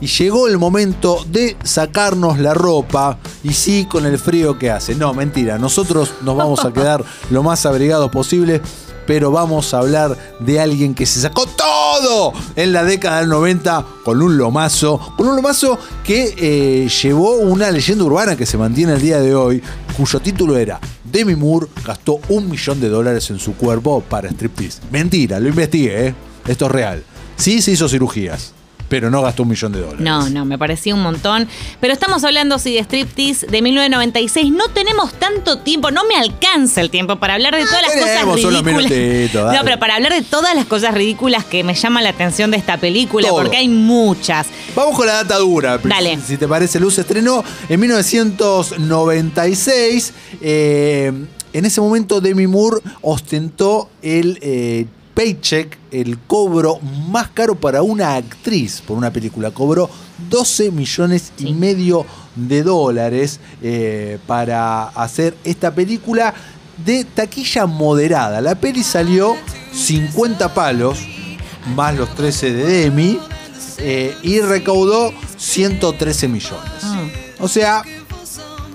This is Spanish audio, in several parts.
Y llegó el momento de sacarnos la ropa. Y sí, con el frío que hace. No, mentira. Nosotros nos vamos a quedar lo más abrigados posible. Pero vamos a hablar de alguien que se sacó todo en la década del 90 con un lomazo. Con un lomazo que eh, llevó una leyenda urbana que se mantiene el día de hoy. Cuyo título era Demi Moore gastó un millón de dólares en su cuerpo para striptease. Mentira, lo investigué, ¿eh? Esto es real. Sí se hizo cirugías pero no gastó un millón de dólares. No, no, me parecía un montón. Pero estamos hablando, sí, de striptease de 1996. No tenemos tanto tiempo, no me alcanza el tiempo para hablar de todas las cosas ridículas. No, pero para hablar de todas las cosas ridículas que me llaman la atención de esta película, Todo. porque hay muchas. Vamos con la data dura. Dale. Si te parece, Luz estrenó en 1996. Eh, en ese momento Demi Moore ostentó el eh, paycheck, el cobro más caro para una actriz por una película. Cobró 12 millones y medio de dólares eh, para hacer esta película de taquilla moderada. La peli salió 50 palos, más los 13 de Demi, eh, y recaudó 113 millones. Mm. O sea,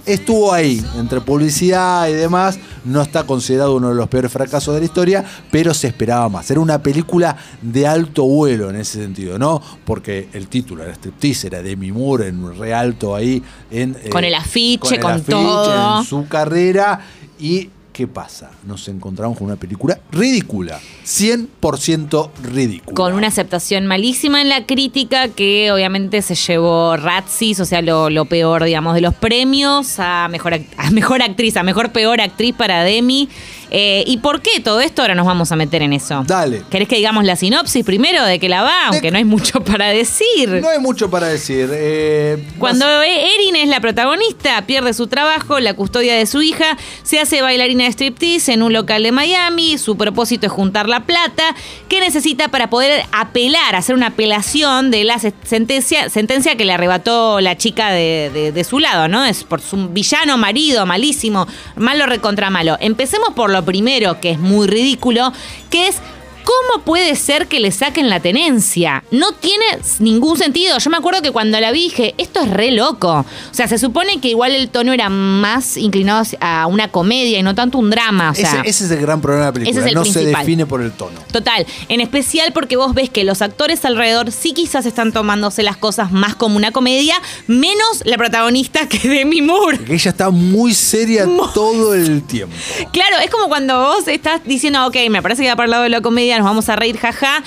estuvo ahí, entre publicidad y demás. No está considerado uno de los peores fracasos de la historia, pero se esperaba más. Era una película de alto vuelo en ese sentido, ¿no? Porque el título era Striptease, era Demi Moore en un re alto ahí. En, eh, Con el afiche, el con todo. En su carrera. ¿Y qué pasa? Nos encontramos con una película ridícula. 100% ridícula. Con una aceptación malísima en la crítica que obviamente se llevó Razzies, o sea, lo, lo peor, digamos, de los premios a mejor, a mejor actriz, a mejor peor actriz para Demi. Eh, ¿Y por qué todo esto? Ahora nos vamos a meter en eso. Dale. ¿Querés que digamos la sinopsis primero de que la va? Aunque no hay mucho para decir. No hay mucho para decir. eh, Cuando Erin es la protagonista, pierde su trabajo, la custodia de su hija, se hace bailarina de striptease en un local de Miami, su propósito es juntar la plata que necesita para poder apelar, hacer una apelación de la se- sentencia, sentencia que le arrebató la chica de, de- de su lado, ¿no? Es por su villano marido, malísimo, malo recontra malo. Empecemos por lo primero, que es muy ridículo, que es ¿Cómo puede ser que le saquen la tenencia? No tiene ningún sentido. Yo me acuerdo que cuando la vi dije, esto es re loco. O sea, se supone que igual el tono era más inclinado a una comedia y no tanto un drama. O sea, ese, ese es el gran problema de la película. ese es el no se define por el tono. Total, en especial porque vos ves que los actores alrededor sí quizás están tomándose las cosas más como una comedia, menos la protagonista que Demi Moore. Porque ella está muy seria todo el tiempo. Claro, es como cuando vos estás diciendo, ok, me parece que va para el lado de la comedia, nos vamos a reír, jaja.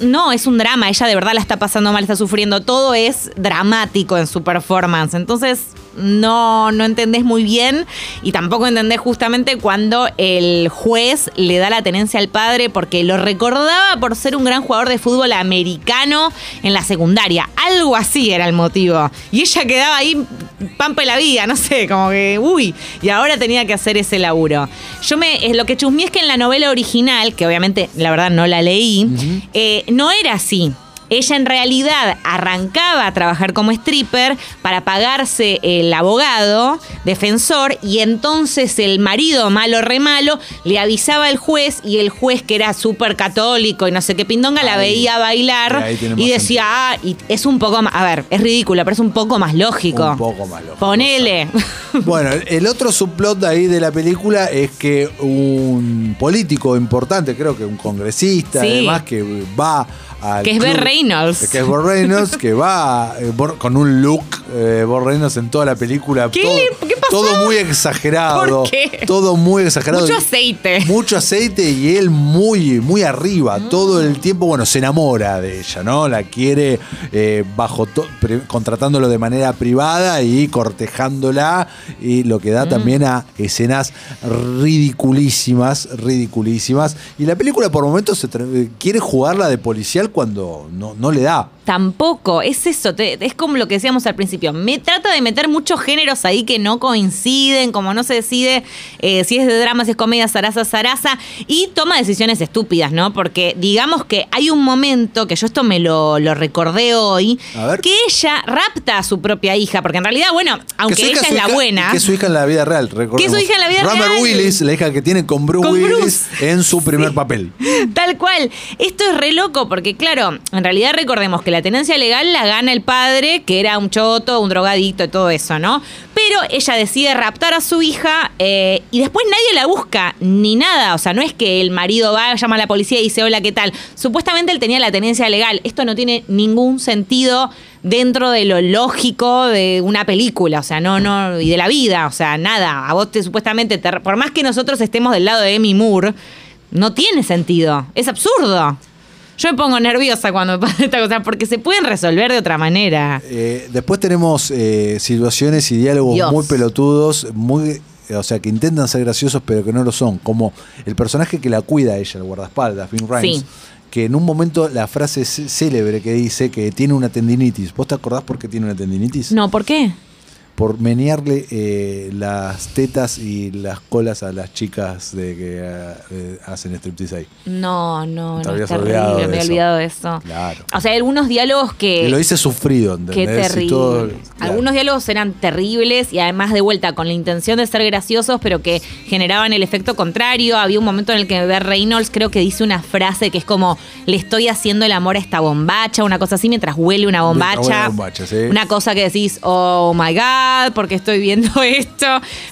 No, es un drama, ella de verdad la está pasando mal, está sufriendo, todo es dramático en su performance. Entonces, no, no entendés muy bien y tampoco entendés justamente cuando el juez le da la tenencia al padre porque lo recordaba por ser un gran jugador de fútbol americano en la secundaria. Algo así era el motivo. Y ella quedaba ahí pampa de la vida, no sé, como que, uy, y ahora tenía que hacer ese laburo. Yo me, lo que chusmé es que en la novela original, que obviamente la verdad no la leí, eh, no era así. Ella en realidad arrancaba a trabajar como stripper para pagarse el abogado defensor y entonces el marido malo re malo le avisaba al juez y el juez que era súper católico y no sé qué pindonga la veía bailar Y decía, ah, y es un poco más, a ver, es ridículo, pero es un poco más lógico. Un poco más lógico. Ponele. Bueno, el- otro subplot de ahí de la película es que un político importante, creo que un congresista, Sí. además, que va al Que es club- Reynolds. Que es Burt Reynolds, que va eh, con un look eh, Burt Reynolds en toda la película. ¿Qué todo, le- qué? todo muy exagerado. ¿Por qué? Todo muy exagerado. Mucho aceite. Mucho aceite y él muy, muy arriba. Todo el tiempo, bueno, se enamora de ella, ¿no? La quiere eh, bajo contratándolo de manera privada y cortejándola. Y lo que da Mm. también a escenas ridiculísimas, ridiculísimas. Y la película por momentos se tra- quiere jugarla de policial cuando no, no le da. Tampoco, es eso, te- es como lo que decíamos al principio. Me trata de meter muchos géneros ahí que no coinciden, como no se decide eh, si es de drama, si es comedia, zaraza, zaraza, y toma decisiones estúpidas, ¿no? Porque digamos que hay un momento, que yo esto me lo, lo recordé hoy, que ella rapta a su propia hija, porque en realidad, bueno, aunque hija ella es la hija- buena. Que es su hija en la vida real, recordemos. Que es su hija en la vida Rummer real. Willis, la hija que tiene con Bruce Con Willis Bruce. en su primer papel. Tal cual. Esto es re loco porque, claro, en realidad recordemos que la La tenencia legal la gana el padre, que era un choto, un drogadicto y todo eso, ¿no? Pero ella decide raptar a su hija eh, y después nadie la busca, ni nada. O sea, no es que el marido va, llama a la policía y dice, hola, ¿qué tal? Supuestamente él tenía la tenencia legal. Esto no tiene ningún sentido dentro de lo lógico de una película, o sea, no, no, y de la vida, o sea, nada. A vos te supuestamente, te- por más que nosotros estemos del lado de Amy Moore, no tiene sentido. Es absurdo. Yo me pongo nerviosa cuando me pasa esta cosa porque se pueden resolver de otra manera. Eh, después tenemos eh, situaciones y diálogos Dios. muy pelotudos, muy, o sea, que intentan ser graciosos pero que no lo son. Como el personaje que la cuida a ella, el guardaespaldas, Vin Rhames, Sí. que en un momento la frase célebre que dice que tiene una tendinitis. ¿Vos te acordás por qué tiene una tendinitis? No, ¿por qué? Por menearle eh, las tetas y las colas a las chicas de que eh, eh, hacen striptease ahí. No, no, no, es terrible, olvidado me eso. olvidado de eso. Claro. O sea, hay algunos diálogos que... y lo dice sufrido, ¿entendés? Qué terrible. todo- claro. Algunos diálogos eran terribles y además de vuelta con la intención de ser graciosos, pero que generaban el efecto contrario. Había un momento en el que Bert Reynolds creo que dice una frase que es como le estoy haciendo el amor a esta bombacha, una cosa así mientras huele una bombacha. una bombacha, sí. Una cosa que decís, oh my god, porque estoy viendo esto.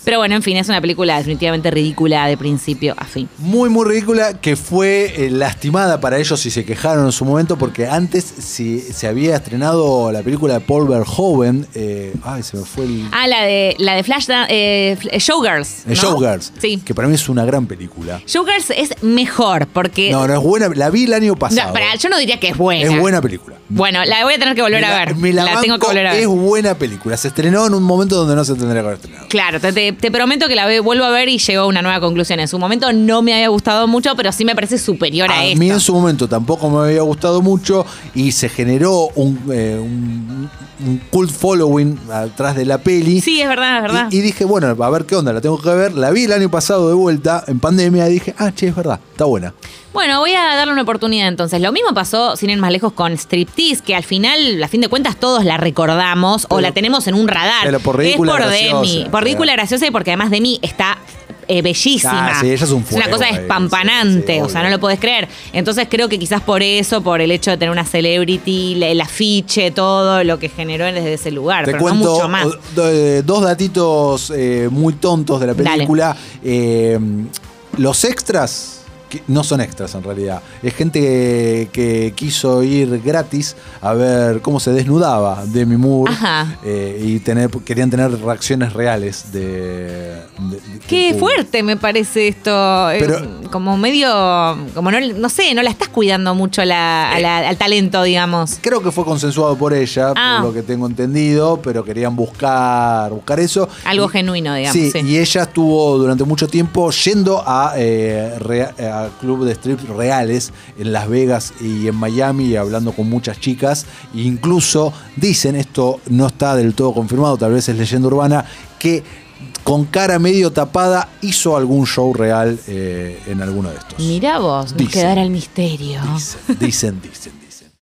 Pero bueno, en fin, es una película definitivamente ridícula de principio a fin. Muy, muy ridícula, que fue eh, lastimada para ellos y se quejaron en su momento porque antes si, se había estrenado la película de Paul Verhoeven, eh, ay, se me fue el... Ah, la de la de Flash eh, Showgirls. eh, ¿no? Showgirls, Sí. que para mí es una gran película. Showgirls es mejor porque. No, no es buena, la vi el año No, pasado. pará, yo no diría que es buena. es buena película. Bueno, la voy a tener que volver a ver. me la, la tengo que volver a ver. Es buena película. Se estrenó en un momento donde no se tendría que haber estrenado. Claro, te, te- te prometo que la ve- vuelvo a ver y llego a una nueva conclusión. En su momento no me había gustado mucho, pero sí me parece superior a, A esto. mí en su momento tampoco me había gustado mucho y se generó un, eh, un- un cult following atrás de la peli. Sí, es verdad, es verdad. Y, y dije, bueno, a ver qué onda, la tengo que ver. La vi el año pasado de vuelta en pandemia y dije, ah, che, es verdad, está buena. Bueno, voy a darle una oportunidad entonces. Lo mismo pasó, sin ir más lejos, con Striptease, que al final, a fin de cuentas, todos la recordamos o la tenemos en un radar. pero por ridícula es por graciosa, Demi. Por ridícula claro. graciosa y porque además Demi está eh, bellísima. Ah, sí, ella es un una fuego cosa ahí, espampanante, sí, sí, o sea, no lo podés creer. Entonces creo que quizás por eso, por el hecho de tener una celebrity, el afiche, todo lo que generó desde ese lugar, Te pero cuento no mucho más. eh, dos datitos eh, muy tontos de la película. Eh, los extras. Que no son extras en realidad. Es gente que, que quiso ir gratis a ver cómo se desnudaba Demi Moore. Ajá. eh, y tener, querían tener reacciones reales de. de- de- Qué fuerte me parece esto. eh, como medio. Como no, no sé, no la estás cuidando mucho la- a la- al talento, digamos. Creo que fue consensuado por ella, Ah. por lo que tengo entendido, pero querían buscar, buscar eso. Algo Y- genuino, digamos. Sí, sí. y ella estuvo durante mucho tiempo yendo a, eh, a club de strips reales en Las Vegas y en Miami hablando con muchas chicas. E incluso dicen, esto no está del todo confirmado, tal vez es leyenda urbana, que con cara medio tapada hizo algún show real eh, en alguno de estos. Mirá vos, Dicen. quedará el misterio. Dicen, dicen, dicen. dicen.